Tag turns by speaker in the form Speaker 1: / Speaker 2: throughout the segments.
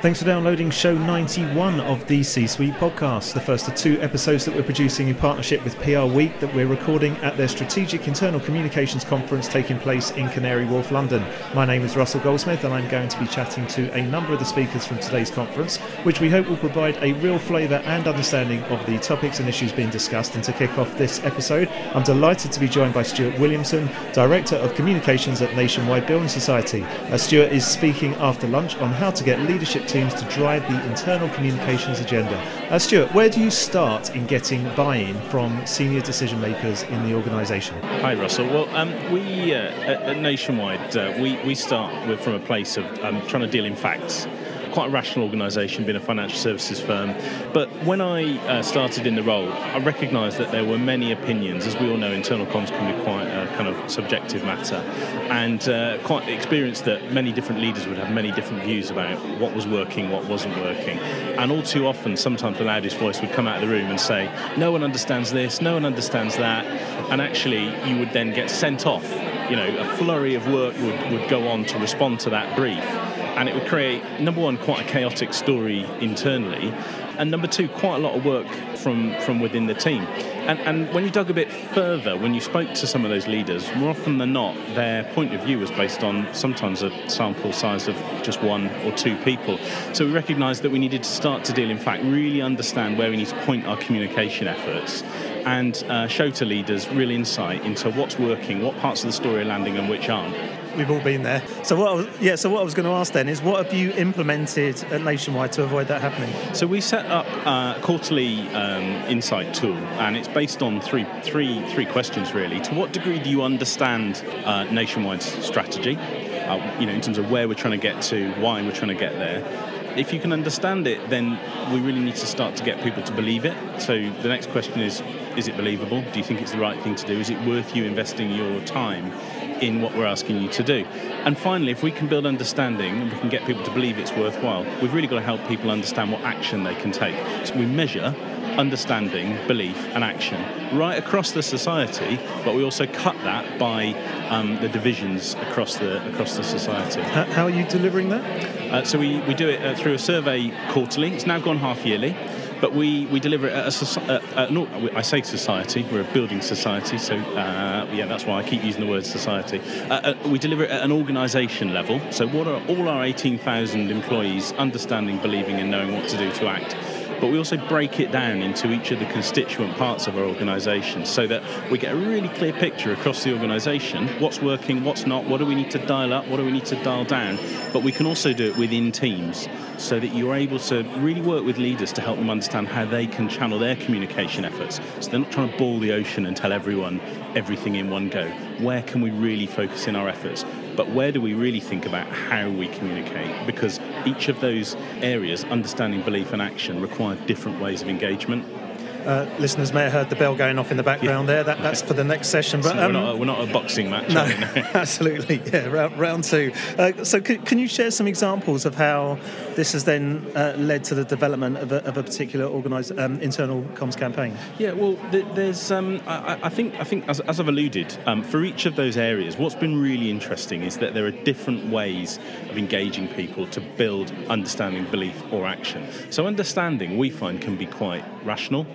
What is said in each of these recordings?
Speaker 1: Thanks for downloading show 91 of the C Suite podcast, the first of two episodes that we're producing in partnership with PR Week that we're recording at their Strategic Internal Communications Conference taking place in Canary Wharf, London. My name is Russell Goldsmith, and I'm going to be chatting to a number of the speakers from today's conference, which we hope will provide a real flavour and understanding of the topics and issues being discussed. And to kick off this episode, I'm delighted to be joined by Stuart Williamson, Director of Communications at Nationwide Building Society. Uh, Stuart is speaking after lunch on how to get leadership teams to drive the internal communications agenda. Uh, Stuart, where do you start in getting buy-in from senior decision makers in the organisation?
Speaker 2: Hi, Russell. Well, um, we uh, at Nationwide uh, we we start with, from a place of um, trying to deal in facts quite a rational organisation, being a financial services firm. But when I uh, started in the role, I recognised that there were many opinions. As we all know, internal comms can be quite a kind of subjective matter, and uh, quite experienced that many different leaders would have many different views about what was working, what wasn't working. And all too often, sometimes the loudest voice would come out of the room and say, No one understands this, no one understands that. And actually, you would then get sent off you know, a flurry of work would, would go on to respond to that brief and it would create number one quite a chaotic story internally and number two quite a lot of work from from within the team. And, and when you dug a bit further when you spoke to some of those leaders more often than not their point of view was based on sometimes a sample size of just one or two people. So we recognized that we needed to start to deal in fact really understand where we need to point our communication efforts and uh, show to leaders real insight into what's working what parts of the story are landing and which aren't
Speaker 1: we've all been there. So what? I was, yeah. So what I was going to ask then is, what have you implemented at Nationwide to avoid that happening?
Speaker 2: So we set up a quarterly um, insight tool, and it's based on three, three, three questions really. To what degree do you understand uh, Nationwide's strategy? Uh, you know, in terms of where we're trying to get to, why we're trying to get there. If you can understand it, then we really need to start to get people to believe it. So the next question is: Is it believable? Do you think it's the right thing to do? Is it worth you investing your time? In what we're asking you to do. And finally, if we can build understanding and we can get people to believe it's worthwhile, we've really got to help people understand what action they can take. So we measure understanding, belief, and action right across the society, but we also cut that by um, the divisions across the across the society.
Speaker 1: How, are you delivering that?
Speaker 2: Uh, so we, we do it uh, through a survey quarterly. It's now gone half yearly. But we, we deliver it at a, no, I say society, we're a building society, so uh, yeah, that's why I keep using the word society. Uh, uh, we deliver it at an organisation level, so what are all our 18,000 employees understanding, believing, and knowing what to do to act? But we also break it down into each of the constituent parts of our organisation so that we get a really clear picture across the organisation what's working, what's not, what do we need to dial up, what do we need to dial down. But we can also do it within teams so that you're able to really work with leaders to help them understand how they can channel their communication efforts. So they're not trying to ball the ocean and tell everyone everything in one go. Where can we really focus in our efforts? But where do we really think about how we communicate? Because each of those areas, understanding, belief, and action, require different ways of engagement.
Speaker 1: Uh, listeners may have heard the bell going off in the background yeah. there. That, that's for the next session.
Speaker 2: But so um, we're, not, we're, not, a boxing match.
Speaker 1: No, absolutely. Yeah, round, round two. Uh, so, can, can, you share some examples of how this has then uh, led to the development of a, of a particular organised um, internal comms campaign?
Speaker 2: Yeah. Well, there's. Um, I, I, think. I think as, as I've alluded, um, for each of those areas, what's been really interesting is that there are different ways of engaging people to build understanding, belief, or action. So, understanding we find can be quite rational.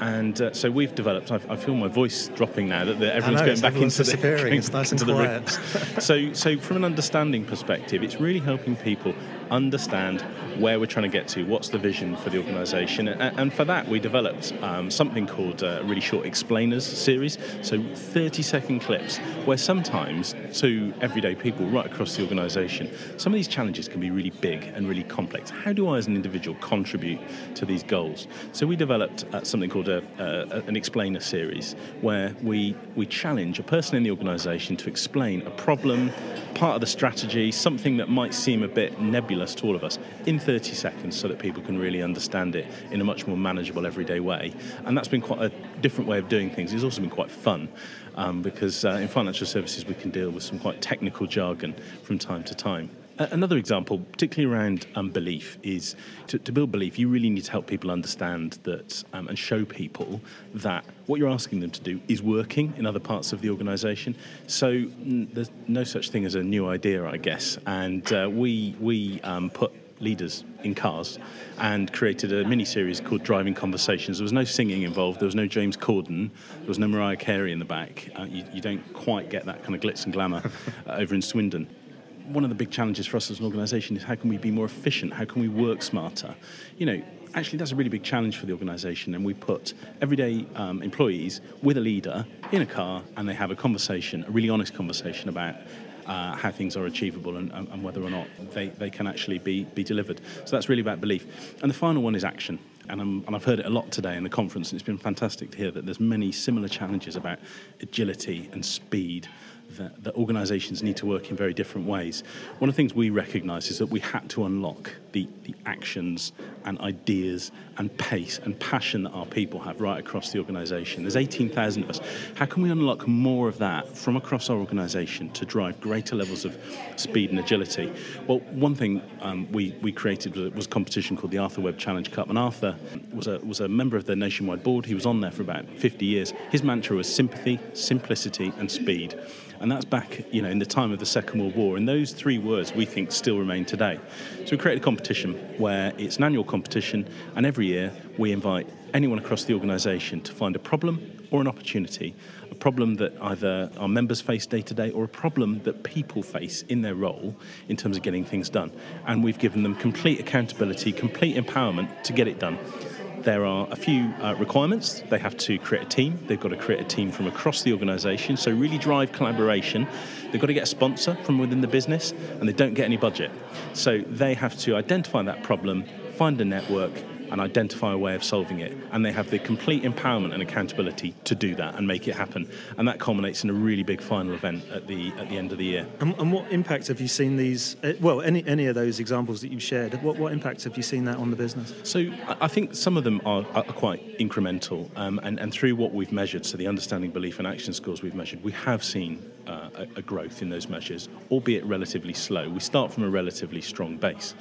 Speaker 2: And uh, so we've developed. I, I, feel my voice dropping now that the, everyone's
Speaker 1: know,
Speaker 2: going back into
Speaker 1: the,
Speaker 2: it's
Speaker 1: nice and quiet.
Speaker 2: so, so from an understanding perspective, it's really helping people understand where we're trying to get to, what's the vision for the organisation, and, and, for that we developed um, something called a uh, really short explainers series. So 30 second clips where sometimes to everyday people right across the organisation, some of these challenges can be really big and really complex. How do I, as an individual, contribute to these goals? So we developed uh, something called a, uh, an explainer series where we we challenge a person in the organisation to explain a problem, part of the strategy, something that might seem a bit nebulous to all of us, in 30 seconds so that people can really understand it in a much more manageable, everyday way. And that's been quite a different way of doing things. It's also been quite fun um, because uh, in financial services we can deal with some quite technical jargon from time to time. Another example, particularly around um, belief, is to, to, build belief, you really need to help people understand that um, and show people that what you're asking them to do is working in other parts of the organisation. So there's no such thing as a new idea, I guess. And uh, we, we um, put leaders in cars and created a mini series called Driving Conversations. There was no singing involved, there was no James Corden, there was no Mariah Carey in the back. Uh, you, you, don't quite get that kind of glitz and glamour uh, over in Swindon. One of the big challenges for us as an organisation is how can we be more efficient? How can we work smarter? You know, actually that's a really big challenge for the organisation and we put everyday um, employees with a leader in a car and they have a conversation a really honest conversation about uh, how things are achievable and, and, whether or not they, they can actually be, be delivered. So that's really about belief. And the final one is action. And, and, I've heard it a lot today in the conference, and it's been fantastic to hear that there's many similar challenges about agility and speed that, that organisations need to work in very different ways. One of the things we recognise is that we had to unlock the, the actions and ideas and pace and passion that our people have right across the organisation. There's 18,000 of us. How can we unlock more of that from across our organisation to drive greater levels of speed and agility? Well, one thing um, we, we created was, a competition called the Arthur Webb Challenge Cup, and Arthur was a, was a member of the nationwide board. He was on there for about 50 years. His mantra was sympathy, simplicity, and speed and that's back, you know, in the time of the Second World War. And those three words we think still remain today. So we created a competition where it's an annual competition, and every year we invite anyone across the organisation to find a problem or an opportunity, a problem that either our members face day to day or a problem that people face in their role in terms of getting things done. And we've given them complete accountability, complete empowerment to get it done there are a few uh, requirements. They have to create a team. They've got to create a team from across the organisation. So really drive collaboration. They've got to get a sponsor from within the business, and they don't get any budget. So they have to identify that problem, find a network, and identify a way of solving it. And they have the complete empowerment and accountability to do that and make it happen. And that culminates in a really big final event at the at the end of the year.
Speaker 1: And, and what impact have you seen these? Uh, well, any any of those examples that you've shared, what what impact have you seen that on the business?
Speaker 2: So I think some of them are, are quite incremental, um, and and through what we've measured, so the understanding, belief, and action scores we've measured, we have seen uh, a, growth in those measures, albeit relatively slow. We start from a relatively strong base,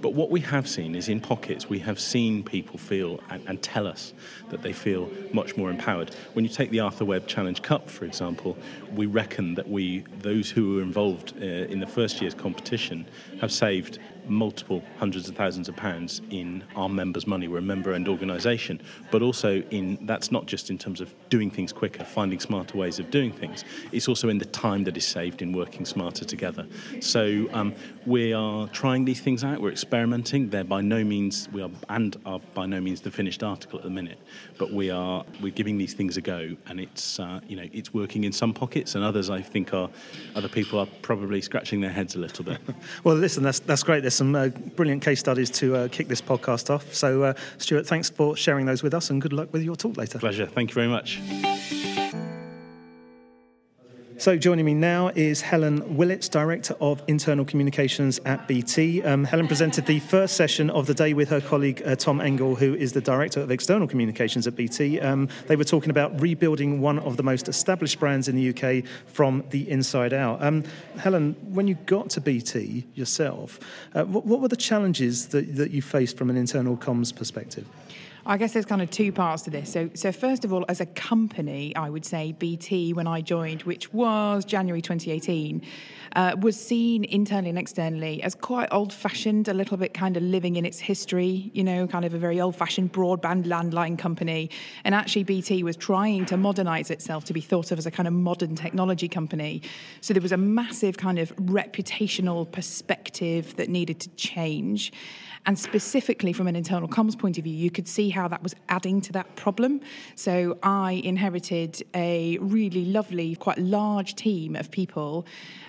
Speaker 2: but what we have seen is in pockets we have seen people feel and, and, tell us that they feel much more empowered. When you take the Arthur Webb Challenge Cup, for example, we reckon that we, those who were involved uh, in the first year's competition, have saved multiple hundreds of thousands of pounds in our members' money. We're a member-owned organisation, but also in that's not just in terms of doing things quicker, finding smarter ways of doing things. It's also in the time that is saved in working smarter together. So um, we are trying these things out. We're experimenting. They're by no means we are and are by no means the finished article at the minute, but we are we're giving these things a go, and it's uh, you know it's working in some pockets, and others I think are other people are probably scratching their heads a little bit.
Speaker 1: well, listen, that's that's great. There's some uh, brilliant case studies to uh, kick this podcast off. So, uh, Stuart, thanks for sharing those with us and good luck with your talk later.
Speaker 2: Pleasure. Thank you very much.
Speaker 1: So, joining me now is Helen Willetts, Director of Internal Communications at BT. Um, Helen presented the first session of the day with her colleague uh, Tom Engel, who is the Director of External Communications at BT. Um, they were talking about rebuilding one of the most established brands in the UK from the inside out. Um, Helen, when you got to BT yourself, uh, what, what, were the challenges that, that you faced from an internal comms perspective?
Speaker 3: I guess there's kind of two parts to this. So, so first of all, as a company, I would say BT, when I joined, which was January 2018, uh, was seen internally and externally as quite old fashioned, a little bit kind of living in its history, you know, kind of a very old fashioned broadband landline company. And actually, BT was trying to modernize itself to be thought of as a kind of modern technology company. So there was a massive kind of reputational perspective that needed to change. And specifically from an internal comms point of view, you could see how that was adding to that problem. So I inherited a really lovely, quite large team of people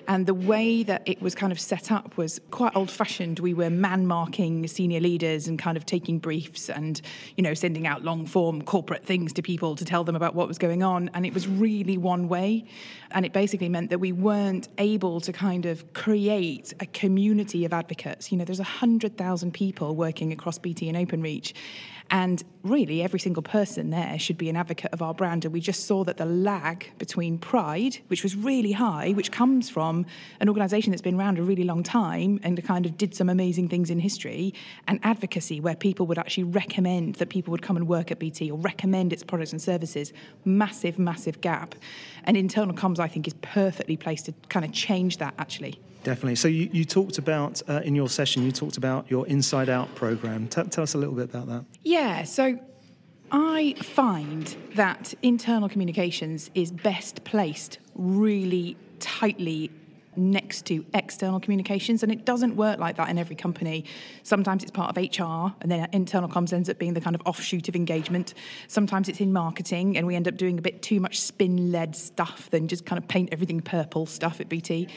Speaker 3: and the way that it was kind of set up was quite old fashioned. We were man marking senior leaders and kind of taking briefs and, you know, sending out long form corporate things to people to tell them about what was going on. And it was really one way. And it basically meant that we weren't able to kind of create a community of advocates. You know, there's 100,000 people working across BT and OpenReach. And really, every single person there should be an advocate of our brand. And we just saw that the lag between pride, which was really high, which comes from an organisation that's been around a really long time and kind of did some amazing things in history, and advocacy, where people would actually recommend that people would come and work at BT or recommend its products and services, massive, massive gap. And internal comms, I think, is perfectly placed to kind of change that actually.
Speaker 1: Definitely. So you, you talked about uh, in your session, you talked about your Inside Out program. T- tell us a little bit about that.
Speaker 3: Yeah. So I find that internal communications is best placed really tightly next to external communications and it doesn't work like that in every company. Sometimes it's part of hr and then internal comms ends up being the kind of offshoot of engagement. Sometimes it's in marketing and we end up doing a bit too much spin led stuff than just kind of paint everything purple stuff at bt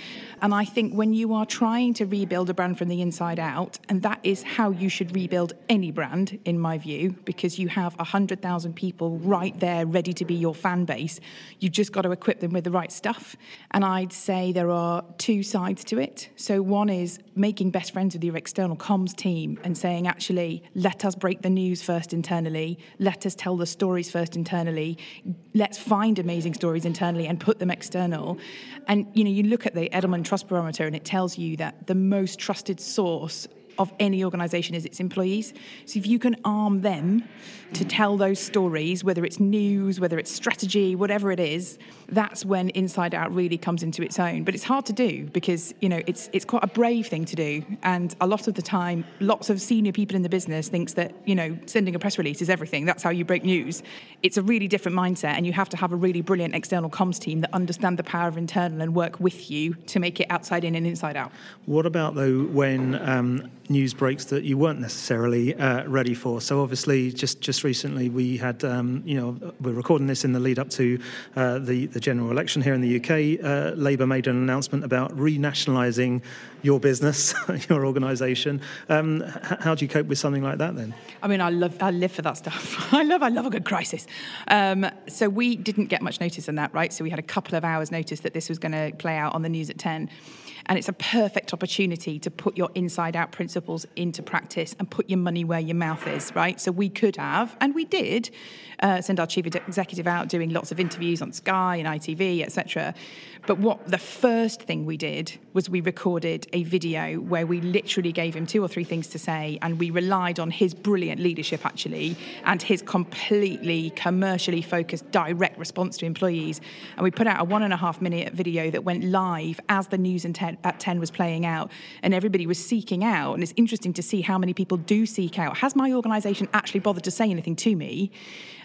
Speaker 3: and i think when you are trying to rebuild a brand from the inside out and that is how you should rebuild any brand in my view because you have 100000 people right there ready to be your fan base. You've just got to equip them with the right stuff. And i'd say there are two sides to it. So, one is making best friends with your external comms team and saying, actually, let us break the news first internally, let us tell the stories first internally, let's find amazing stories internally and put them external. And you know, you look at the Edelman Trust Barometer and it tells you that the most trusted source of any organization is its employees. So if you can arm them to tell those stories, whether it's news, whether it's strategy, whatever it is, that's when Inside Out really comes into its own. But it's hard to do because, you know, it's it's quite a brave thing to do. And a lot of the time, lots of senior people in the business thinks that, you know, sending a press release is everything. That's how you break news. It's a really different mindset and you have to have a really brilliant external comms team that understand the power of internal and work with you to make it outside in and inside out.
Speaker 1: What about though when um, news breaks that you weren't necessarily uh, ready for. So obviously, just just recently we had, um, you know, we're recording this in the lead up to uh, the the general election here in the UK. Uh, Labour made an announcement about renationalising your business, your organisation. Um, how do you cope with something like that then?
Speaker 3: I mean, I love I live for that stuff. I love I love a good crisis. Um, so we didn't get much notice on that, right? So we had a couple of hours notice that this was going to play out on the news at ten. And it's a perfect opportunity to put your inside out principles into practice and put your money where your mouth is, right? So we could have, and we did, uh, send our chief executive out doing lots of interviews on Sky and ITV, etc. But what the first thing we did was we recorded a video where we literally gave him two or three things to say, and we relied on his brilliant leadership actually and his completely commercially focused direct response to employees. And we put out a one and a half minute video that went live as the news at 10 was playing out, and everybody was seeking out. And it's interesting to see how many people do seek out. Has my organisation actually bothered to say anything to me?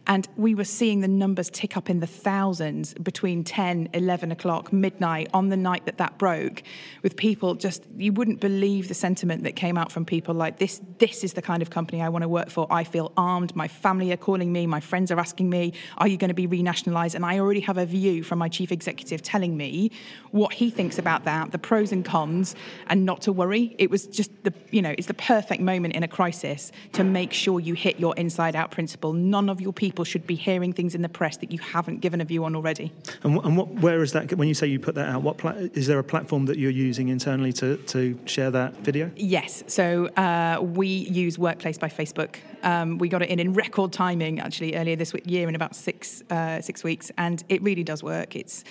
Speaker 3: And we were seeing the numbers tick up in the thousands between 10, 11 o'clock, midnight on the night that that broke, with people just, you wouldn't believe the sentiment that came out from people like, this, this is the kind of company I want to work for. I feel armed. My family are calling me. My friends are asking me, are you going to be renationalised? And I already have a view from my chief executive telling me what he thinks about that, the pros and cons, and not to worry. It was just the, you know, it's the perfect moment in a crisis to make sure you hit your inside out principle. None of your people people should be hearing things in the press that you haven't given a view on already.
Speaker 1: And, and what, where is that? When you say you put that out, what pla- is there a platform that you're using internally to, to share that video?
Speaker 3: Yes. So uh, we use Workplace by Facebook. Um, we got it in in record timing actually earlier this year in about six uh, six weeks, and it really does work. It's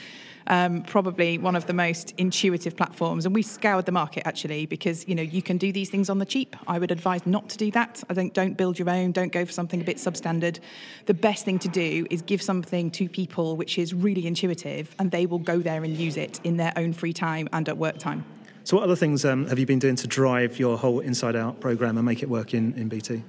Speaker 3: um, probably one of the most intuitive platforms. And we scoured the market actually because you know you can do these things on the cheap. I would advise not to do that. I think don't build your own. Don't go for something a bit substandard. The best thing to do is give something to people which is really intuitive, and they will go there and use it in their own free time and at work time.
Speaker 1: So, what other things um, have you been doing to drive your whole Inside Out program and make it work in, in BT?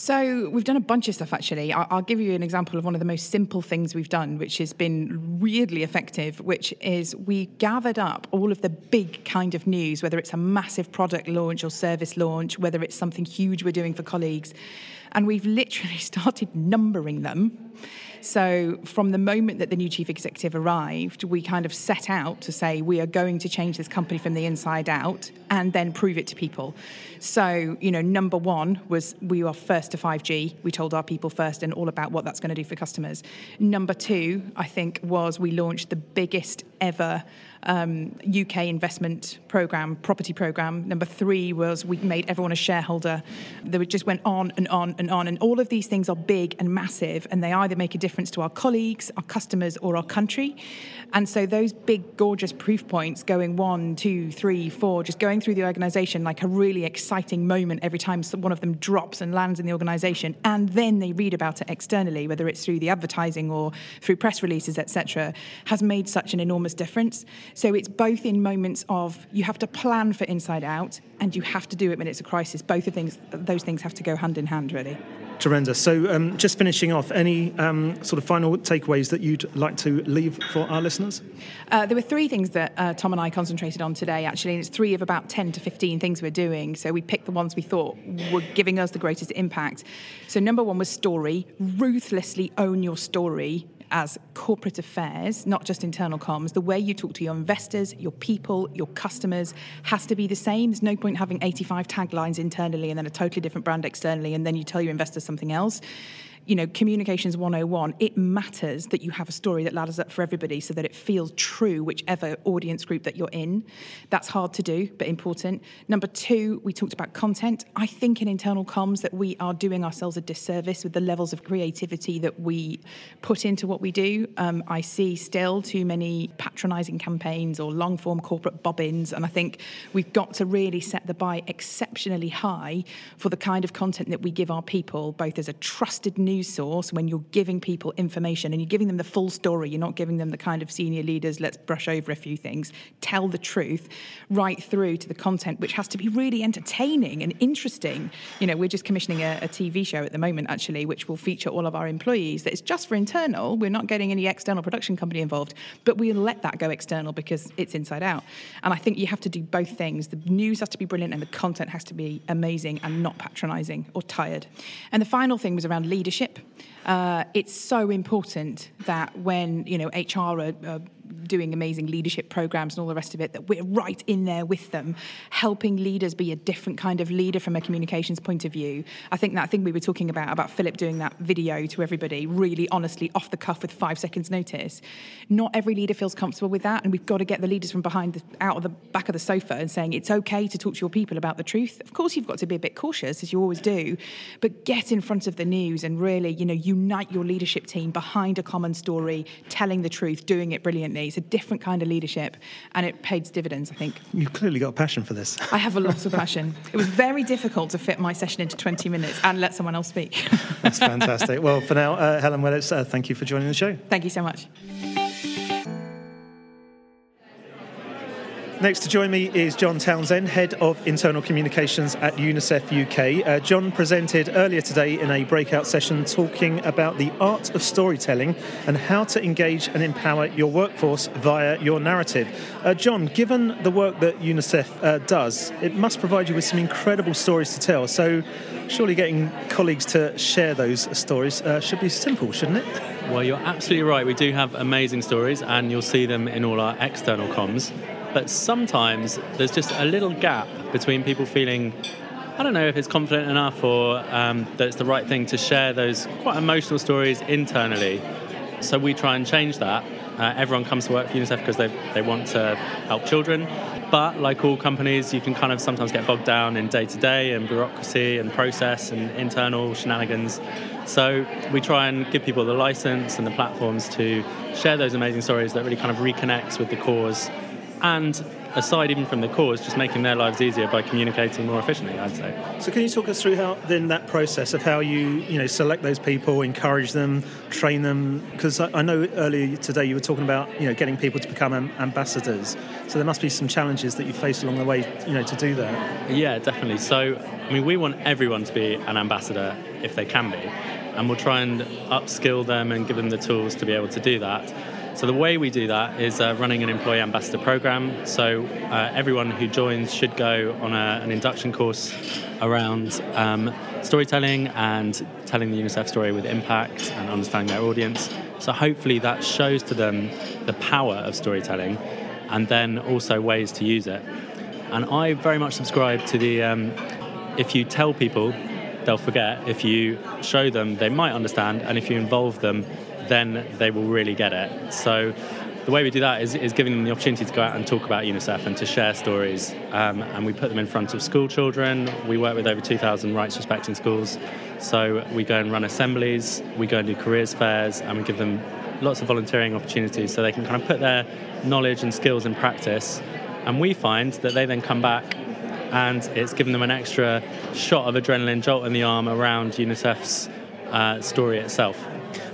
Speaker 3: So we've done a bunch of stuff actually. I'll, give you an example of one of the most simple things we've done, which has been weirdly effective, which is we gathered up all of the big kind of news, whether it's a massive product launch or service launch, whether it's something huge we're doing for colleagues, and we've literally started numbering them so, from the moment that the new chief executive arrived, we kind of set out to say we are going to change this company from the inside out and then prove it to people. So, you know, number one was we are first to 5G. We told our people first and all about what that's going to do for customers. Number two, I think, was we launched the biggest ever um, UK investment program, property program. Number three was we made everyone a shareholder. They just went on and on and on. And all of these things are big and massive, and they either make a difference to our colleagues, our customers, or our country. And so those big, gorgeous proof points going one, two, three, four, just going through the organization like a really exciting moment every time one of them drops and lands in the organization. And then they read about it externally, whether it's through the advertising or through press releases, etc., has made such an enormous difference. So it's both in moments of you have to plan for inside out and you have to do it when it's a crisis. Both of things, those things have to go hand in hand, really.
Speaker 1: Tremendous. So, um, just finishing off, any um, sort of final takeaways that you'd like to leave for our listeners?
Speaker 3: Uh, there were three things that uh, Tom and I concentrated on today, actually, and it's three of about 10 to 15 things we're doing. So, we picked the ones we thought were giving us the greatest impact. So, number one was story. Ruthlessly own your story as corporate affairs, not just internal comms, the way you talk to your investors, your people, your customers has to be the same. There's no point having 85 taglines internally and then a totally different brand externally, and then you tell your investors something else you know, communications 101, it matters that you have a story that ladders up for everybody so that it feels true, whichever audience group that you're in. That's hard to do, but important. Number two, we talked about content. I think in internal comms that we are doing ourselves a disservice with the levels of creativity that we put into what we do. Um, I see still too many patronising campaigns or long form corporate bobbins, and I think we've got to really set the bar exceptionally high for the kind of content that we give our people, both as a trusted news news source when you're giving people information and you're giving them the full story. You're not giving them the kind of senior leaders, let's brush over a few things, tell the truth, right through to the content, which has to be really entertaining and interesting. You know, we're just commissioning a, a TV show at the moment, actually, which will feature all of our employees. That is just for internal. We're not getting any external production company involved, but we'll let that go external because it's inside out. And I think you have to do both things. The news has to be brilliant and the content has to be amazing and not patronizing or tired. And the final thing was around leadership leadership. Uh, it's so important that when you know HR are, are doing amazing leadership programs and all the rest of it, that we're right in there with them, helping leaders be a different kind of leader from a communications point of view. I think that thing we were talking about, about Philip doing that video to everybody, really honestly, off the cuff with five seconds notice. Not every leader feels comfortable with that, and we've got to get the leaders from behind, the, out of the back of the sofa and saying it's okay to talk to your people about the truth. Of course, you've got to be a bit cautious, as you always do, but get in front of the news and really, you know, unite your leadership team behind a common story, telling the truth, doing it brilliantly. It's a different kind of leadership, and it pays dividends, I think.
Speaker 1: You've clearly got a passion for this.
Speaker 3: I have a lot of passion. It was very difficult to fit my session into 20 minutes and let someone else speak.
Speaker 1: That's fantastic. Well, for now, uh, Helen Willetts, uh, thank you for joining the show.
Speaker 3: Thank you so much.
Speaker 1: Next to join me is John Townsend, Head of Internal Communications at UNICEF UK. Uh, John presented earlier today in a breakout session talking about the art of storytelling and how to engage and empower your workforce via your narrative. Uh, John, given the work that UNICEF uh, does, it must provide you with some incredible stories to tell. So, surely getting colleagues to share those stories uh, should be simple, shouldn't it?
Speaker 4: Well, you're absolutely right. We do have amazing stories, and you'll see them in all our external comms. But sometimes there's just a little gap between people feeling, I don't know if it's confident enough or um, that it's the right thing to share those quite emotional stories internally. So we try and change that. Uh, everyone comes to work for UNICEF because they, they want to help children. But like all companies, you can kind of sometimes get bogged down in day to day and bureaucracy and process and internal shenanigans. So we try and give people the license and the platforms to share those amazing stories that really kind of reconnects with the cause and aside even from the cause, just making their lives easier by communicating more efficiently, I'd say.
Speaker 1: So can you talk us through how then that process of how you you know select those people, encourage them, train them? Because I, I know earlier today you were talking about you know getting people to become ambassadors. So there must be some challenges that you faced along the way, you know, to do that.
Speaker 4: Yeah, definitely. So I mean, we want everyone to be an ambassador if they can be, and we'll try and upskill them and give them the tools to be able to do that. So the way we do that is uh, running an employee ambassador program. So uh, everyone who joins should go on a, an induction course around um, storytelling and telling the UNICEF story with impact and understanding their audience. So hopefully that shows to them the power of storytelling and then also ways to use it. And I very much subscribe to the um, if you tell people, they'll forget. If you show them, they might understand. And if you involve them, then they will really get it. So the way we do that is, is giving them the opportunity to go out and talk about UNICEF and to share stories. Um, and we put them in front of school children. We work with over 2,000 rights respecting schools. So we go and run assemblies, we go and do careers fairs, and we give them lots of volunteering opportunities so they can kind of put their knowledge and skills in practice. And we find that they then come back and it's given them an extra shot of adrenaline jolt in the arm around UNICEF's uh, story itself.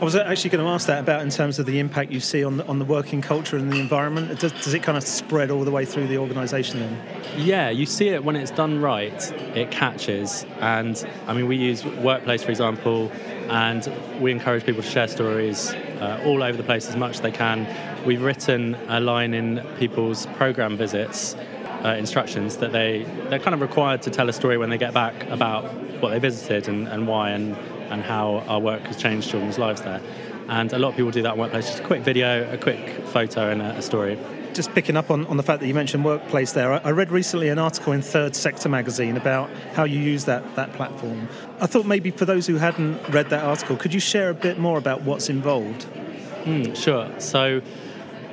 Speaker 1: I was actually going to ask that about in terms of the impact you see on the, on the working culture and the environment. Does, does it kind of spread all the way through the organisation then?
Speaker 4: Yeah, you see it when it's done right, it catches. And I mean, we use Workplace, for example, and we encourage people to share stories uh, all over the place as much as they can. We've written a line in people's program visits. Uh, instructions that they they're kind of required to tell a story when they get back about what they visited and, and why and and how our work has changed children's lives there. And a lot of people do that workplace. Just a quick video, a quick photo, and a, a story.
Speaker 1: Just picking up on, on the fact that you mentioned workplace there, I, I read recently an article in Third Sector magazine about how you use that, that platform. I thought maybe for those who hadn't read that article, could you share a bit more about what's involved?
Speaker 4: Mm, sure. So,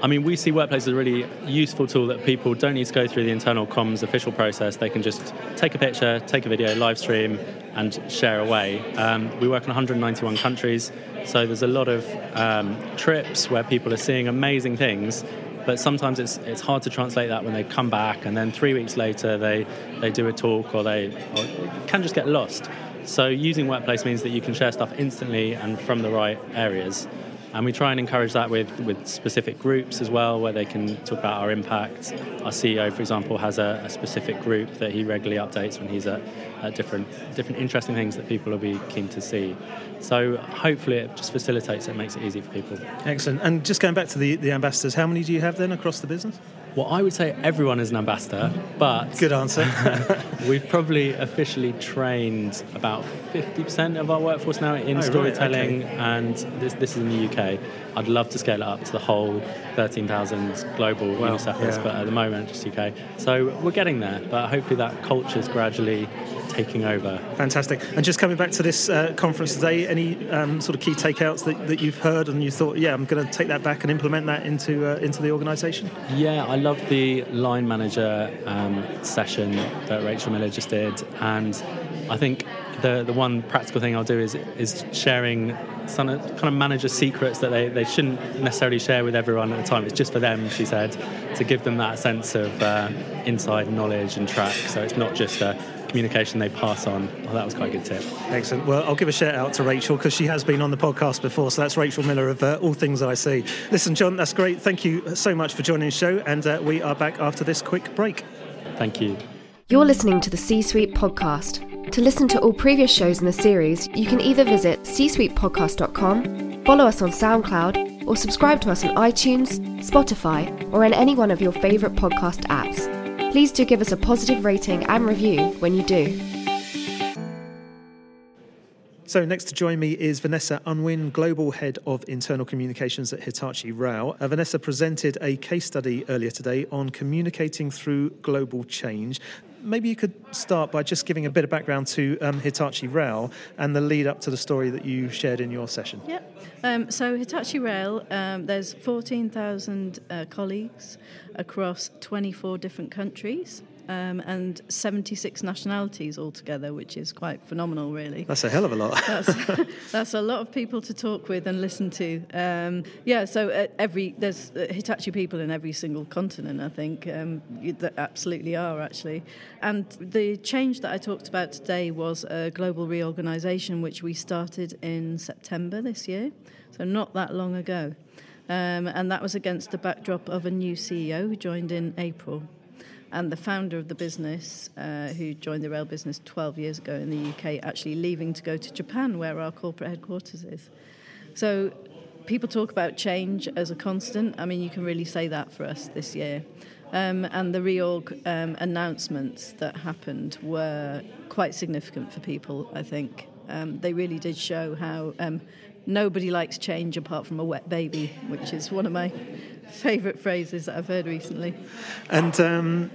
Speaker 4: I mean, we see Workplace as a really useful tool that people don't need to go through the internal comms official process. They can just take a picture, take a video, live stream, and share away. Um, we work in 191 countries, so there's a lot of um, trips where people are seeing amazing things. But sometimes it's it's hard to translate that when they come back, and then three weeks later they, they do a talk or they or can just get lost. So using Workplace means that you can share stuff instantly and from the right areas. And we try and encourage that with, with specific groups as well, where they can talk about our impact. Our CEO, for example, has a, a specific group that he regularly updates when he's at, at, different, different interesting things that people will be keen to see. So hopefully it just facilitates it, makes it easy for people.
Speaker 1: Excellent. And just going back to the, the ambassadors, how many do you have then across the business?
Speaker 4: Well, I would say everyone is an ambassador, but
Speaker 1: good answer.
Speaker 4: we've probably officially trained about 50% of our workforce now in oh, storytelling, right, okay. and this, this is in the UK. I'd love to scale it up to the whole 13,000 global well, UNICEFers, yeah. but at the moment, just UK. So we're getting there, but hopefully that culture is gradually taking over.
Speaker 1: Fantastic. And just coming back to this uh, conference today, any um, sort of key takeouts that, that you've heard and you thought, yeah, I'm going to take that back and implement that into uh, into the organisation?
Speaker 4: Yeah, I love the line manager um, session that Rachel Miller just did, and I think the the one practical thing I'll do is is sharing some kind of manager secrets that they, they shouldn't necessarily share with everyone at the time. It's just for them, she said, to give them that sense of uh, inside knowledge and track. So it's not just a communication they pass on. Oh, that was quite a good tip.
Speaker 1: Excellent. Well, I'll give a shout out to Rachel because she has been on the podcast before. So that's Rachel Miller of uh, All Things IC. Listen, John, that's great. Thank you so much for joining the show. And uh, we are back after this quick break.
Speaker 4: Thank you.
Speaker 5: You're listening to the C Suite podcast. To listen to all previous shows in the series, you can either visit csuitepodcast.com, follow us on SoundCloud, or subscribe to us on iTunes, Spotify, or in any one of your favourite podcast apps. Please do give us a positive rating and review when you do.
Speaker 1: So, next to join me is Vanessa Unwin, Global Head of Internal Communications at Hitachi Rail. Uh, Vanessa presented a case study earlier today on communicating through global change maybe you could start by just giving a bit of background to um, Hitachi Rail and the lead up to the story that you shared in your session.
Speaker 6: Yeah. Um, so Hitachi Rail, um, there's 14,000 uh, colleagues across 24 different countries um, and 76 nationalities altogether, which is quite phenomenal, really.
Speaker 1: That's a hell of a lot.
Speaker 6: that's, that's, a lot of people to talk with and listen to. Um, yeah, so uh, every there's uh, Hitachi people in every single continent, I think, um, that absolutely are actually. And the change that I talked about today was a global reorganisation, which we started in September this year, so not that long ago. Um, and that was against the backdrop of a new CEO who joined in April and the founder of the business, uh, who joined the rail business 12 years ago in the UK, actually leaving to go to Japan, where our corporate headquarters is. So people talk about change as a constant. I mean, you can really say that for us this year. Um, and the reorg um, announcements that happened were quite significant for people, I think. Um, they really did show how um, nobody likes change apart from a wet baby, which is one of my favourite phrases that I've heard recently.
Speaker 1: And um,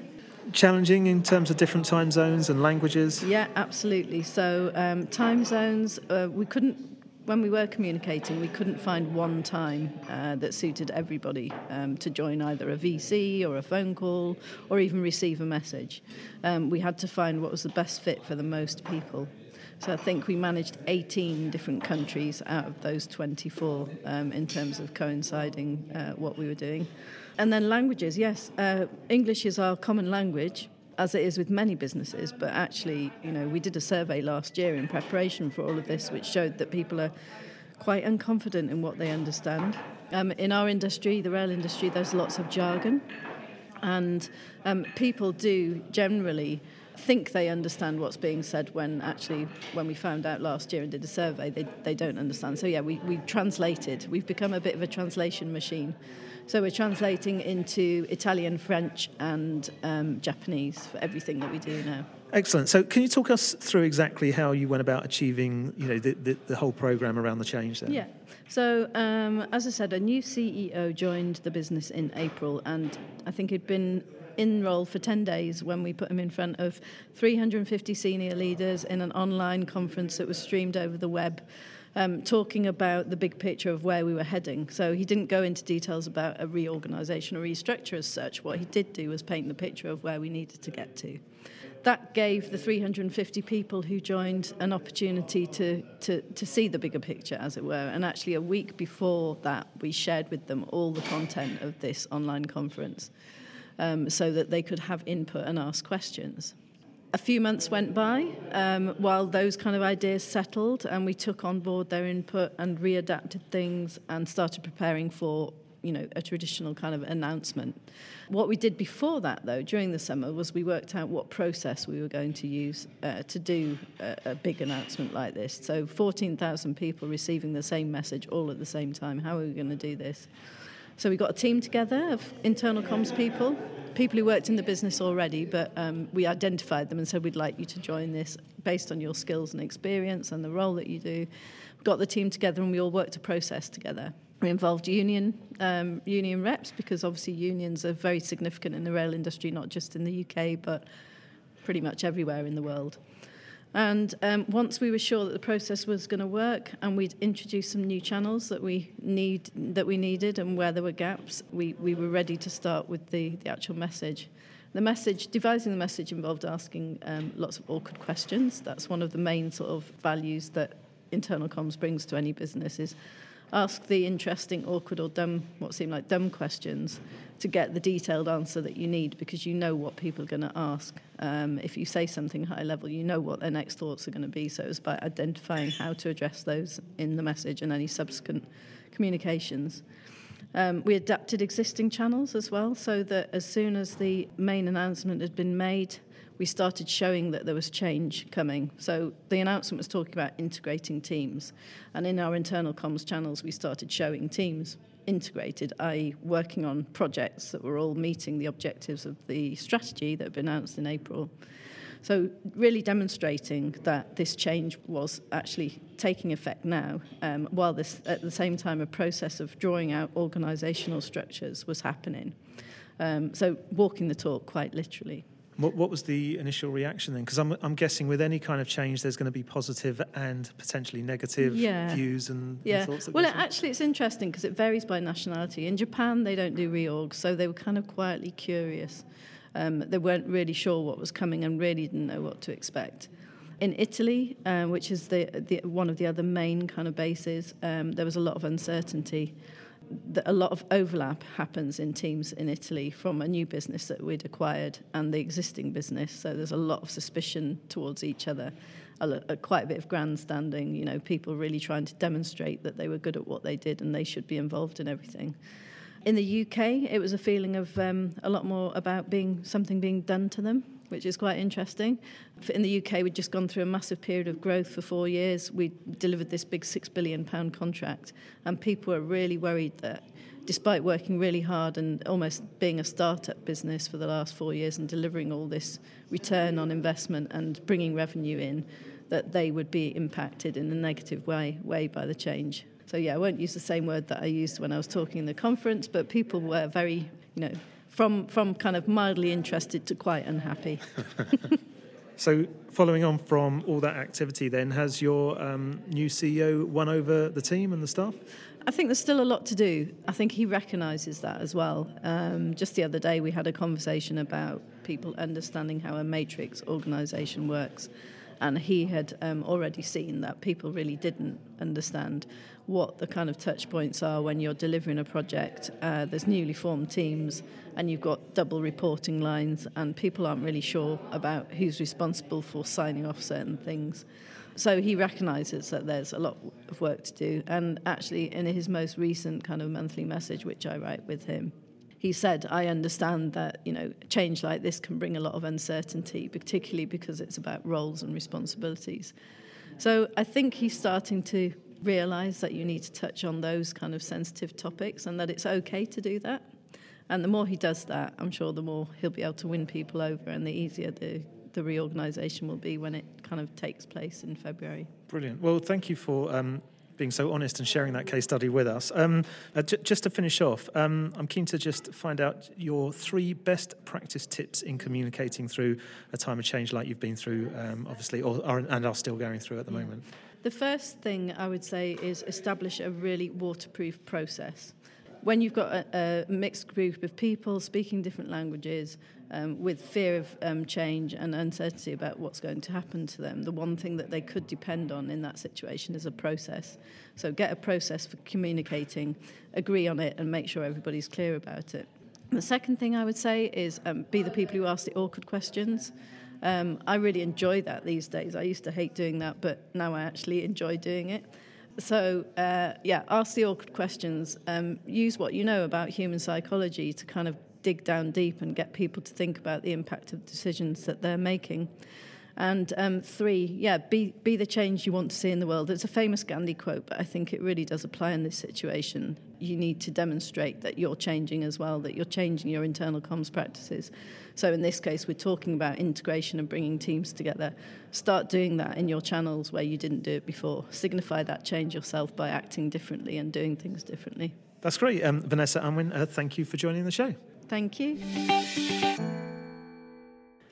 Speaker 1: challenging in terms of different time zones and languages?
Speaker 6: Yeah, absolutely. So, um, time zones, uh, we couldn't when we were communicating, we couldn't find one time uh, that suited everybody um, to join either a VC or a phone call or even receive a message. Um, we had to find what was the best fit for the most people. So I think we managed 18 different countries out of those 24 um, in terms of coinciding uh, what we were doing. And then languages, yes. Uh, English is our common language. as it is with many businesses. But actually, you know, we did a survey last year in preparation for all of this, which showed that people are quite unconfident in what they understand. Um, in our industry, the rail industry, there's lots of jargon, and um, people do generally think they understand what's being said when actually when we found out last year and did a survey they, they don't understand. So yeah we, we translated. We've become a bit of a translation machine. So we're translating into Italian French and um, Japanese for everything that we do now
Speaker 1: Excellent. So, can you talk us through exactly how you went about achieving, you know, the, the, the whole program around the change? Then?
Speaker 6: Yeah. So, um, as I said, a new CEO joined the business in April, and I think he'd been in role for 10 days when we put him in front of 350 senior leaders in an online conference that was streamed over the web. Um, talking about the big picture of where we were heading. So he didn't go into details about a reorganisation or restructure as such. What he did do was paint the picture of where we needed to get to that gave the 350 people who joined an opportunity to, to, to see the bigger picture, as it were. And actually, a week before that, we shared with them all the content of this online conference um, so that they could have input and ask questions. A few months went by um, while those kind of ideas settled, and we took on board their input and readapted things and started preparing for you know a traditional kind of announcement. What we did before that, though, during the summer, was we worked out what process we were going to use uh, to do a, a big announcement like this. So 14,000 people receiving the same message all at the same time. How are we going to do this? So we got a team together of internal comms people, people who worked in the business already, but um, we identified them and said we'd like you to join this based on your skills and experience and the role that you do. Got the team together and we all worked a process together. Involved union um, union reps because obviously unions are very significant in the rail industry, not just in the UK but pretty much everywhere in the world. And um, once we were sure that the process was going to work, and we'd introduced some new channels that we need that we needed, and where there were gaps, we, we were ready to start with the, the actual message. The message, devising the message, involved asking um, lots of awkward questions. That's one of the main sort of values that internal comms brings to any business. Is ask the interesting, awkward, or dumb, what seem like dumb questions to get the detailed answer that you need because you know what people are going to ask. Um, if you say something high level, you know what their next thoughts are going to be. So it's by identifying how to address those in the message and any subsequent communications. Um, we adapted existing channels as well so that as soon as the main announcement had been made, we started showing that there was change coming. So the announcement was talking about integrating teams. And in our internal comms channels, we started showing teams integrated, i.e., working on projects that were all meeting the objectives of the strategy that had been announced in April. So, really demonstrating that this change was actually taking effect now, um, while this, at the same time, a process of drawing out organisational structures was happening. Um, so, walking the talk quite literally.
Speaker 1: What, what was the initial reaction then? Because I'm, I'm guessing with any kind of change, there's going to be positive and potentially negative
Speaker 6: yeah.
Speaker 1: views and,
Speaker 6: yeah.
Speaker 1: and thoughts.
Speaker 6: well, actually, it's interesting because it varies by nationality. In Japan, they don't do reorgs, so they were kind of quietly curious. Um, they weren't really sure what was coming and really didn't know what to expect. In Italy, um, which is the, the, one of the other main kind of bases, um, there was a lot of uncertainty a lot of overlap happens in teams in Italy from a new business that we'd acquired and the existing business. So there's a lot of suspicion towards each other, a, a, quite a bit of grandstanding. You know, people really trying to demonstrate that they were good at what they did and they should be involved in everything. In the UK, it was a feeling of um, a lot more about being something being done to them which is quite interesting. In the UK, we'd just gone through a massive period of growth for four years. We delivered this big £6 billion contract, and people were really worried that despite working really hard and almost being a startup business for the last four years and delivering all this return on investment and bringing revenue in, that they would be impacted in a negative way, way by the change. So yeah, I won't use the same word that I used when I was talking in the conference, but people were very, you know, from, from kind of mildly interested to quite unhappy.
Speaker 1: so, following on from all that activity, then, has your um, new CEO won over the team and the staff?
Speaker 6: I think there's still a lot to do. I think he recognises that as well. Um, just the other day, we had a conversation about people understanding how a matrix organisation works. And he had um, already seen that people really didn't understand what the kind of touch points are when you're delivering a project. Uh, there's newly formed teams, and you've got double reporting lines, and people aren't really sure about who's responsible for signing off certain things. So he recognises that there's a lot of work to do. And actually, in his most recent kind of monthly message, which I write with him, he said, I understand that, you know, change like this can bring a lot of uncertainty, particularly because it's about roles and responsibilities. So I think he's starting to realise that you need to touch on those kind of sensitive topics and that it's okay to do that. And the more he does that, I'm sure the more he'll be able to win people over and the easier the, the reorganisation will be when it kind of takes place in February.
Speaker 1: Brilliant. Well, thank you for um, being so honest and sharing that case study with us. Um, uh, j- just to finish off, um, I'm keen to just find out your three best practice tips in communicating through a time of change like you've been through, um, obviously, or, or, and are still going through at the moment.
Speaker 6: The first thing I would say is establish a really waterproof process. When you've got a, a mixed group of people speaking different languages, um, with fear of um, change and uncertainty about what's going to happen to them, the one thing that they could depend on in that situation is a process. So get a process for communicating, agree on it, and make sure everybody's clear about it. The second thing I would say is um, be the people who ask the awkward questions. Um, I really enjoy that these days. I used to hate doing that, but now I actually enjoy doing it. So, uh, yeah, ask the awkward questions. Um, use what you know about human psychology to kind of dig down deep and get people to think about the impact of decisions that they're making. And um, three, yeah, be, be the change you want to see in the world. It's a famous Gandhi quote, but I think it really does apply in this situation. You need to demonstrate that you're changing as well, that you're changing your internal comms practices. So in this case, we're talking about integration and bringing teams together. Start doing that in your channels where you didn't do it before. Signify that change yourself by acting differently and doing things differently.
Speaker 1: That's great. Um, Vanessa Unwin, uh, thank you for joining the show.
Speaker 6: Thank you.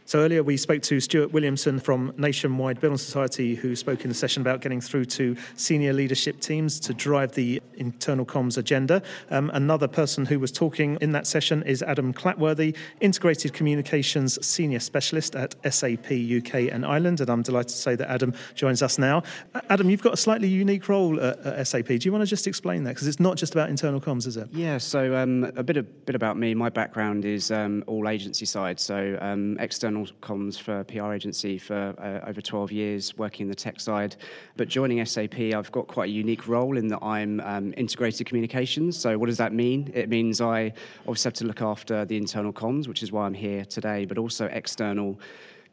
Speaker 1: So earlier we spoke to Stuart Williamson from Nationwide Building Society, who spoke in the session about getting through to senior leadership teams to drive the internal comms agenda. Um, another person who was talking in that session is Adam Clatworthy, Integrated Communications Senior Specialist at SAP UK and Ireland, and I'm delighted to say that Adam joins us now. Adam, you've got a slightly unique role at, at SAP. Do you want to just explain that? Because it's not just about internal comms, is it?
Speaker 7: Yeah. So um, a bit, of, bit about me. My background is um, all agency side, so um, external external comms for a PR agency for uh, over 12 years, working in the tech side. But joining SAP, I've got quite a unique role in that I'm um, integrated communications. So, what does that mean? It means I obviously have to look after the internal comms, which is why I'm here today, but also external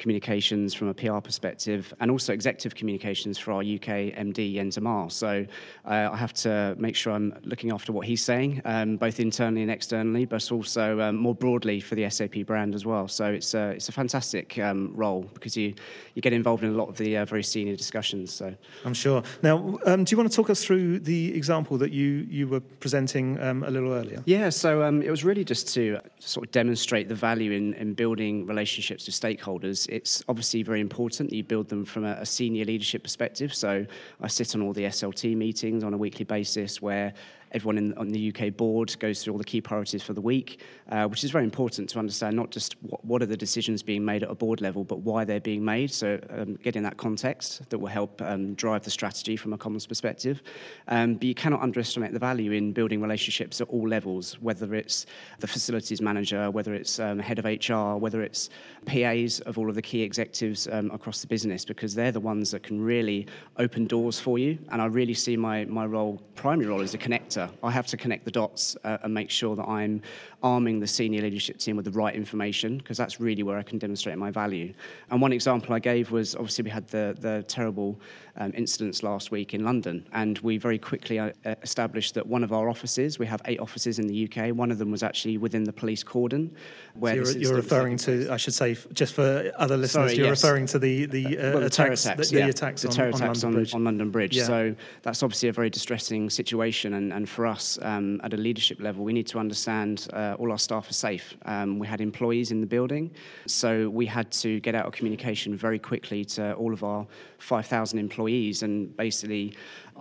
Speaker 7: communications from a PR perspective, and also executive communications for our UK MD Jens Amahl. So uh, I have to make sure I'm looking after what he's saying, um, both internally and externally, but also um, more broadly for the SAP brand as well. So it's a, it's a fantastic um, role because you, you get involved in a lot of the uh, very senior discussions. So
Speaker 1: I'm sure. Now, um, do you want to talk us through the example that you, you were presenting um, a little earlier?
Speaker 7: Yeah, so um, it was really just to sort of demonstrate the value in, in building relationships with stakeholders it's obviously very important that you build them from a, a senior leadership perspective. So I sit on all the SLT meetings on a weekly basis where everyone in, on the UK board goes through all the key priorities for the week, uh, which is very important to understand not just what, what, are the decisions being made at a board level, but why they're being made. So um, getting that context that will help um, drive the strategy from a comms perspective. Um, but you cannot underestimate the value in building relationships at all levels, whether it's the facilities manager, whether it's um, head of HR, whether it's PAs of all of the key executives um, across the business, because they're the ones that can really open doors for you. And I really see my, my role, primary role, as a connector I have to connect the dots uh, and make sure that I'm arming the senior leadership team with the right information because that's really where I can demonstrate my value. And one example I gave was obviously we had the, the terrible um, incidents last week in London, and we very quickly uh, established that one of our offices, we have eight offices in the UK, one of them was actually within the police cordon.
Speaker 1: Where so you're, you're referring to, I should say, just for other listeners, Sorry, you're yes. referring to the, the, uh, well, the attacks,
Speaker 7: attacks,
Speaker 1: the,
Speaker 7: yeah.
Speaker 1: the attacks,
Speaker 7: the
Speaker 1: on,
Speaker 7: terror
Speaker 1: on, London
Speaker 7: on,
Speaker 1: Bridge.
Speaker 7: on London Bridge.
Speaker 1: Yeah.
Speaker 7: So that's obviously a very distressing situation, and, and for us um, at a leadership level, we need to understand. Uh, uh, all our staff are safe. Um, we had employees in the building, so we had to get out of communication very quickly to all of our 5,000 employees and basically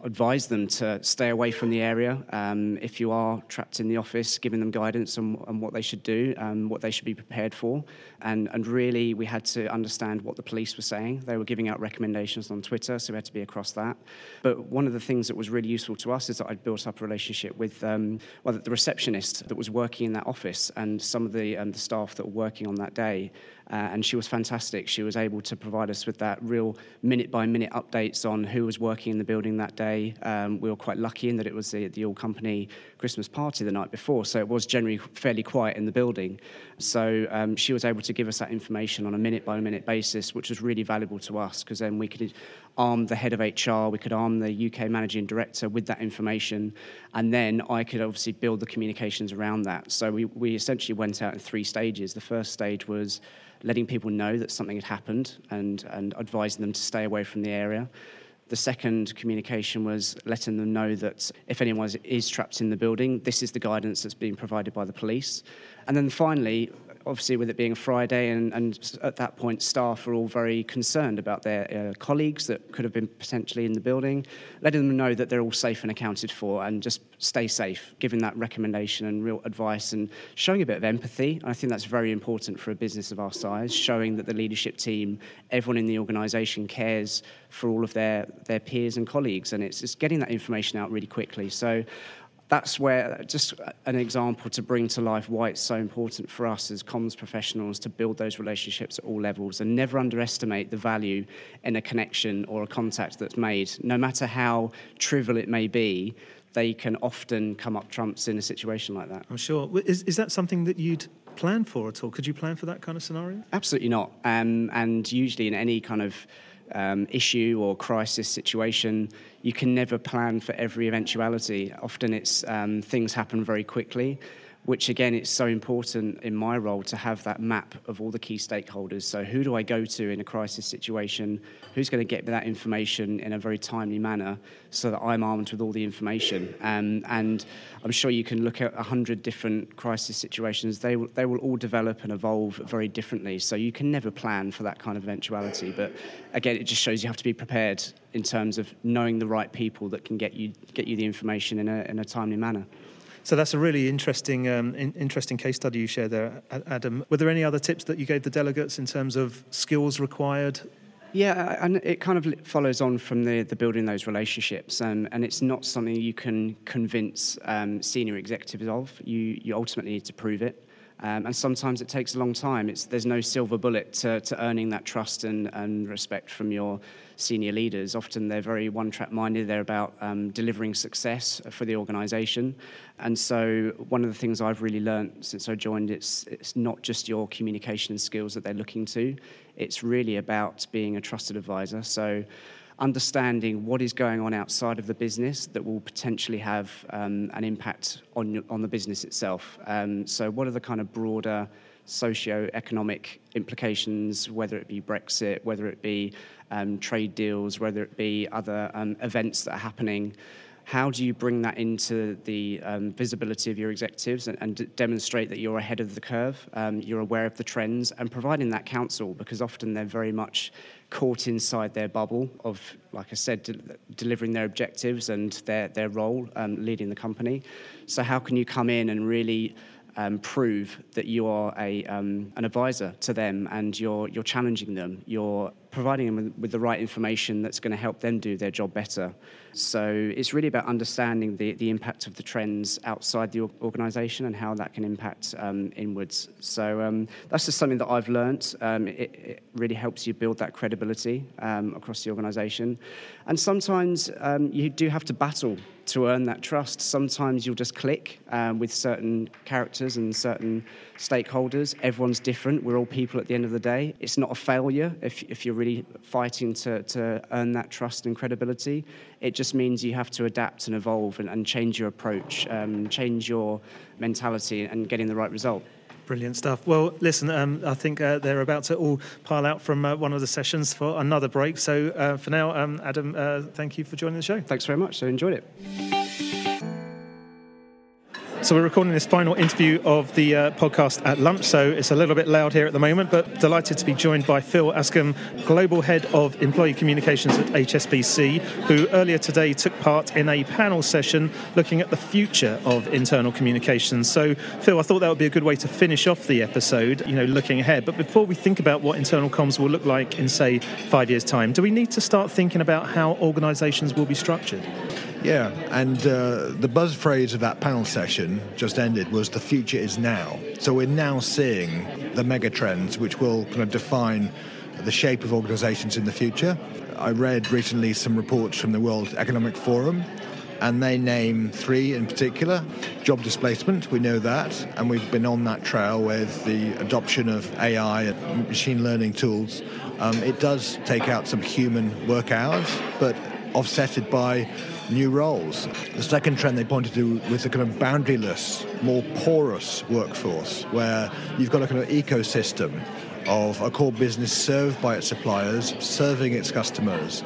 Speaker 7: advise them to stay away from the area. Um, if you are trapped in the office, giving them guidance on, on what they should do and what they should be prepared for. And, and really, we had to understand what the police were saying. They were giving out recommendations on Twitter, so we had to be across that. But one of the things that was really useful to us is that I'd built up a relationship with um, well, the receptionist that was working in that office and some of the, um, the staff that were working on that day. Uh, and she was fantastic. She was able to provide us with that real minute by minute updates on who was working in the building that day. Um, we were quite lucky in that it was the, the all company Christmas party the night before, so it was generally fairly quiet in the building. So um, she was able to give us that information on a minute by minute basis, which was really valuable to us because then we could arm the head of HR, we could arm the UK managing director with that information, and then I could obviously build the communications around that. So we, we essentially went out in three stages. The first stage was letting people know that something had happened and, and advising them to stay away from the area. The second communication was letting them know that if anyone is trapped in the building, this is the guidance that's being provided by the police. And then finally, obviously, with it being a Friday, and, and at that point, staff are all very concerned about their uh, colleagues that could have been potentially in the building, letting them know that they're all safe and accounted for, and just stay safe, giving that recommendation and real advice, and showing a bit of empathy. I think that's very important for a business of our size, showing that the leadership team, everyone in the organisation cares for all of their, their peers and colleagues, and it's just getting that information out really quickly. So that's where just an example to bring to life why it's so important for us as comms professionals to build those relationships at all levels and never underestimate the value in a connection or a contact that's made. No matter how trivial it may be they can often come up trumps in a situation like that.
Speaker 1: I'm sure. Is, is that something that you'd plan for at all? Could you plan for that kind of scenario?
Speaker 7: Absolutely not. Um, and usually in any kind of um, issue or crisis situation, you can never plan for every eventuality. Often it's um, things happen very quickly, which again, it's so important in my role to have that map of all the key stakeholders. So, who do I go to in a crisis situation? Who's going to get me that information in a very timely manner so that I'm armed with all the information? Um, and I'm sure you can look at 100 different crisis situations. They, will, they will all develop and evolve very differently. So, you can never plan for that kind of eventuality. But again, it just shows you have to be prepared in terms of knowing the right people that can get you, get you the information in a, in a timely manner.
Speaker 1: So that's a really interesting, um, in, interesting case study you shared there, Adam. Were there any other tips that you gave the delegates in terms of skills required?
Speaker 7: Yeah, and it kind of follows on from the, the building those relationships, and, and it's not something you can convince um, senior executives of. You, you ultimately need to prove it. Um, and sometimes it takes a long time. It's, there's no silver bullet to, to earning that trust and, and respect from your senior leaders. Often they're very one track minded, they're about um, delivering success for the organisation. And so, one of the things I've really learned since I joined, it's, it's not just your communication skills that they're looking to, it's really about being a trusted advisor. So, understanding what is going on outside of the business that will potentially have um, an impact on, on the business itself. Um, so, what are the kind of broader socio-economic implications, whether it be Brexit, whether it be um, trade deals, whether it be other um, events that are happening? How do you bring that into the um, visibility of your executives and, and demonstrate that you're ahead of the curve, um, you're aware of the trends, and providing that counsel because often they're very much caught inside their bubble of, like I said, de- delivering their objectives and their, their role um, leading the company. So, how can you come in and really um, prove that you are a, um, an advisor to them and you're, you're challenging them, you're providing them with, with the right information that's going to help them do their job better. So it's really about understanding the, the impact of the trends outside the organisation and how that can impact um, inwards. So um, that's just something that I've learnt. Um, it, it, really helps you build that credibility um, across the organisation. And sometimes you do have to battle to earn that trust. Sometimes you'll just click um, with certain characters and certain stakeholders. Everyone's different. We're all people at the end of the day. It's not a failure if, if you're really fighting to, to earn that trust and credibility. It just means you have to adapt and evolve and, and change your approach, um, change your mentality, and getting the right result.
Speaker 1: Brilliant stuff. Well, listen, um, I think uh, they're about to all pile out from uh, one of the sessions for another break. So uh, for now, um, Adam, uh, thank you for joining the show.
Speaker 7: Thanks very much. So enjoyed it.
Speaker 1: So we're recording this final interview of the uh, podcast at lunch, so it's a little bit loud here at the moment, but delighted to be joined by Phil Askham, Global Head of Employee Communications at HSBC, who earlier today took part in a panel session looking at the future of internal communications. So, Phil, I thought that would be a good way to finish off the episode, you know, looking ahead. But before we think about what internal comms will look like in, say, five years' time, do we need to start thinking about how organisations will be structured?
Speaker 8: Yeah, and uh, the buzz phrase of that panel session just ended was the future is now. So we're now seeing the mega trends which will kind of define the shape of organizations in the future. I read recently some reports from the World Economic Forum and they name three in particular. Job displacement, we know that, and we've been on that trail with the adoption of AI and machine learning tools. Um, it does take out some human work hours, but offsetted by new roles. The second trend they pointed to was a kind of boundaryless, more porous workforce, where you've got a kind of ecosystem of a core business served by its suppliers, serving its customers.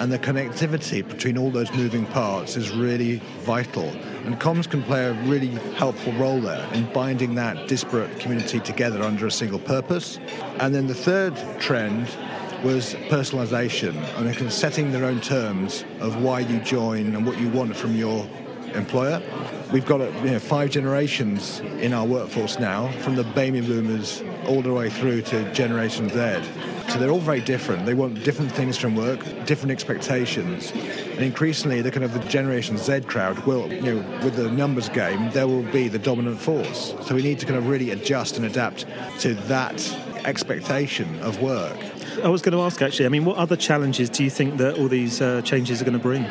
Speaker 8: And the connectivity between all those moving parts is really vital. And comms can play a really helpful role there in binding that disparate community together under a single purpose. And then the third trend was personalization and setting their own terms of why you join and what you want from your employer. We've got you know, five generations in our workforce now, from the baby boomers all the way through to Generation Z. So they're all very different. They want different things from work, different expectations. And increasingly, the kind of the Generation Z crowd will, you know, with the numbers game, there will be the dominant force. So we need to kind of really adjust and adapt to that expectation of work.
Speaker 1: I was going to ask actually, I mean, what other challenges do you think that all these uh, changes are going to bring?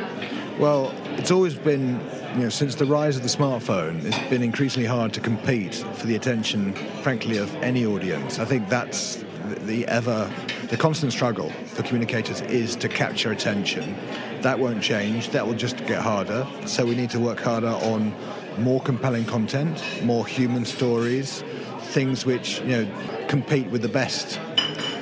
Speaker 8: Well, it's always been, you know, since the rise of the smartphone, it's been increasingly hard to compete for the attention, frankly, of any audience. I think that's the ever, the constant struggle for communicators is to capture attention. That won't change. That will just get harder. So we need to work harder on more compelling content, more human stories, things which you know compete with the best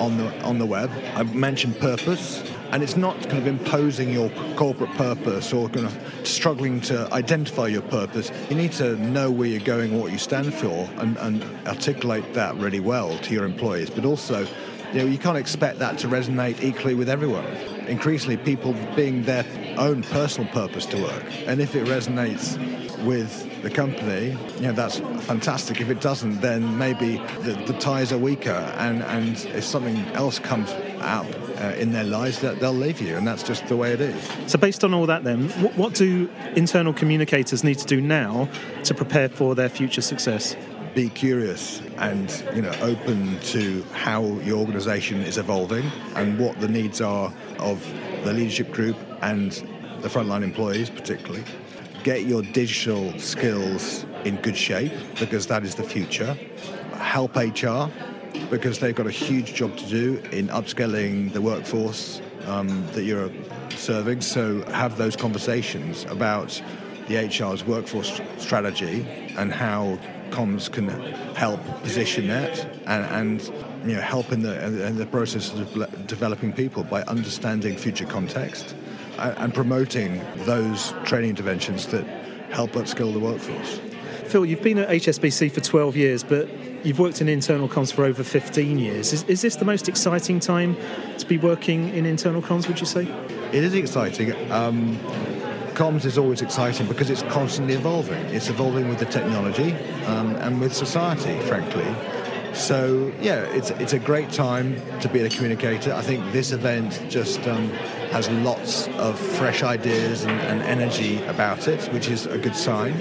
Speaker 8: on the on the web. I've mentioned purpose, and it's not kind of imposing your corporate purpose or kind of struggling to identify your purpose. You need to know where you're going, what you stand for, and, and articulate that really well to your employees. But also, you know, you can't expect that to resonate equally with everyone. Increasingly, people being their own personal purpose to work, and if it resonates with the company, you know, that's fantastic. If it doesn't, then maybe the, the ties are weaker, and, and if something else comes out uh, in their lives, that they'll leave you, and that's just the way it is.
Speaker 1: So, based on all that, then, what, what do internal communicators need to do now to prepare for their future success?
Speaker 8: Be curious and you know open to how your organisation is evolving and what the needs are of the leadership group and the frontline employees, particularly get your digital skills in good shape because that is the future. Help HR because they've got a huge job to do in upskilling the workforce um, that you're serving. So have those conversations about the HR's workforce strategy and how comms can help position that and, and you know help in the in the process of developing people by understanding future context and promoting those training interventions that help upskill the workforce.
Speaker 1: Phil, you've been at HSBC for 12 years, but you've worked in internal comms for over 15 years. Is, is this the most exciting time to be working in internal comms, would you say?
Speaker 8: It is exciting. Um, comms is always exciting because it's constantly evolving. It's evolving with the technology um, and with society, frankly. So yeah, it's it's a great time to be a communicator. I think this event just um, has lots of fresh ideas and, and energy about it, which is a good sign.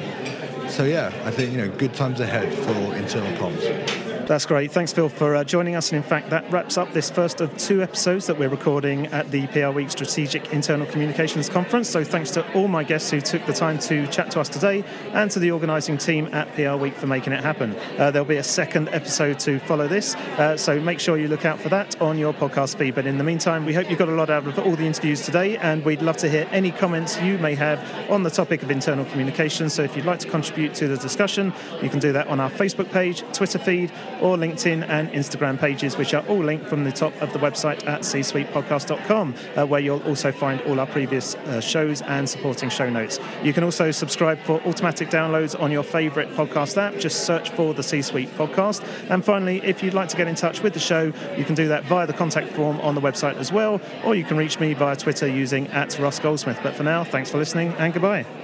Speaker 8: So yeah, I think you know good times ahead for internal comms.
Speaker 1: That's great. Thanks, Phil, for uh, joining us. And in fact, that wraps up this first of two episodes that we're recording at the PRWeek Strategic Internal Communications Conference. So thanks to all my guests who took the time to chat to us today and to the organising team at PRWeek for making it happen. Uh, there'll be a second episode to follow this. Uh, so make sure you look out for that on your podcast feed. But in the meantime, we hope you got a lot out of all the interviews today. And we'd love to hear any comments you may have on the topic of internal communication. So if you'd like to contribute to the discussion, you can do that on our Facebook page, Twitter feed, or LinkedIn and Instagram pages, which are all linked from the top of the website at csuitepodcast.com, uh, where you'll also find all our previous uh, shows and supporting show notes. You can also subscribe for automatic downloads on your favourite podcast app. Just search for the C Suite podcast. And finally, if you'd like to get in touch with the show, you can do that via the contact form on the website as well, or you can reach me via Twitter using at Ross Goldsmith. But for now, thanks for listening and goodbye.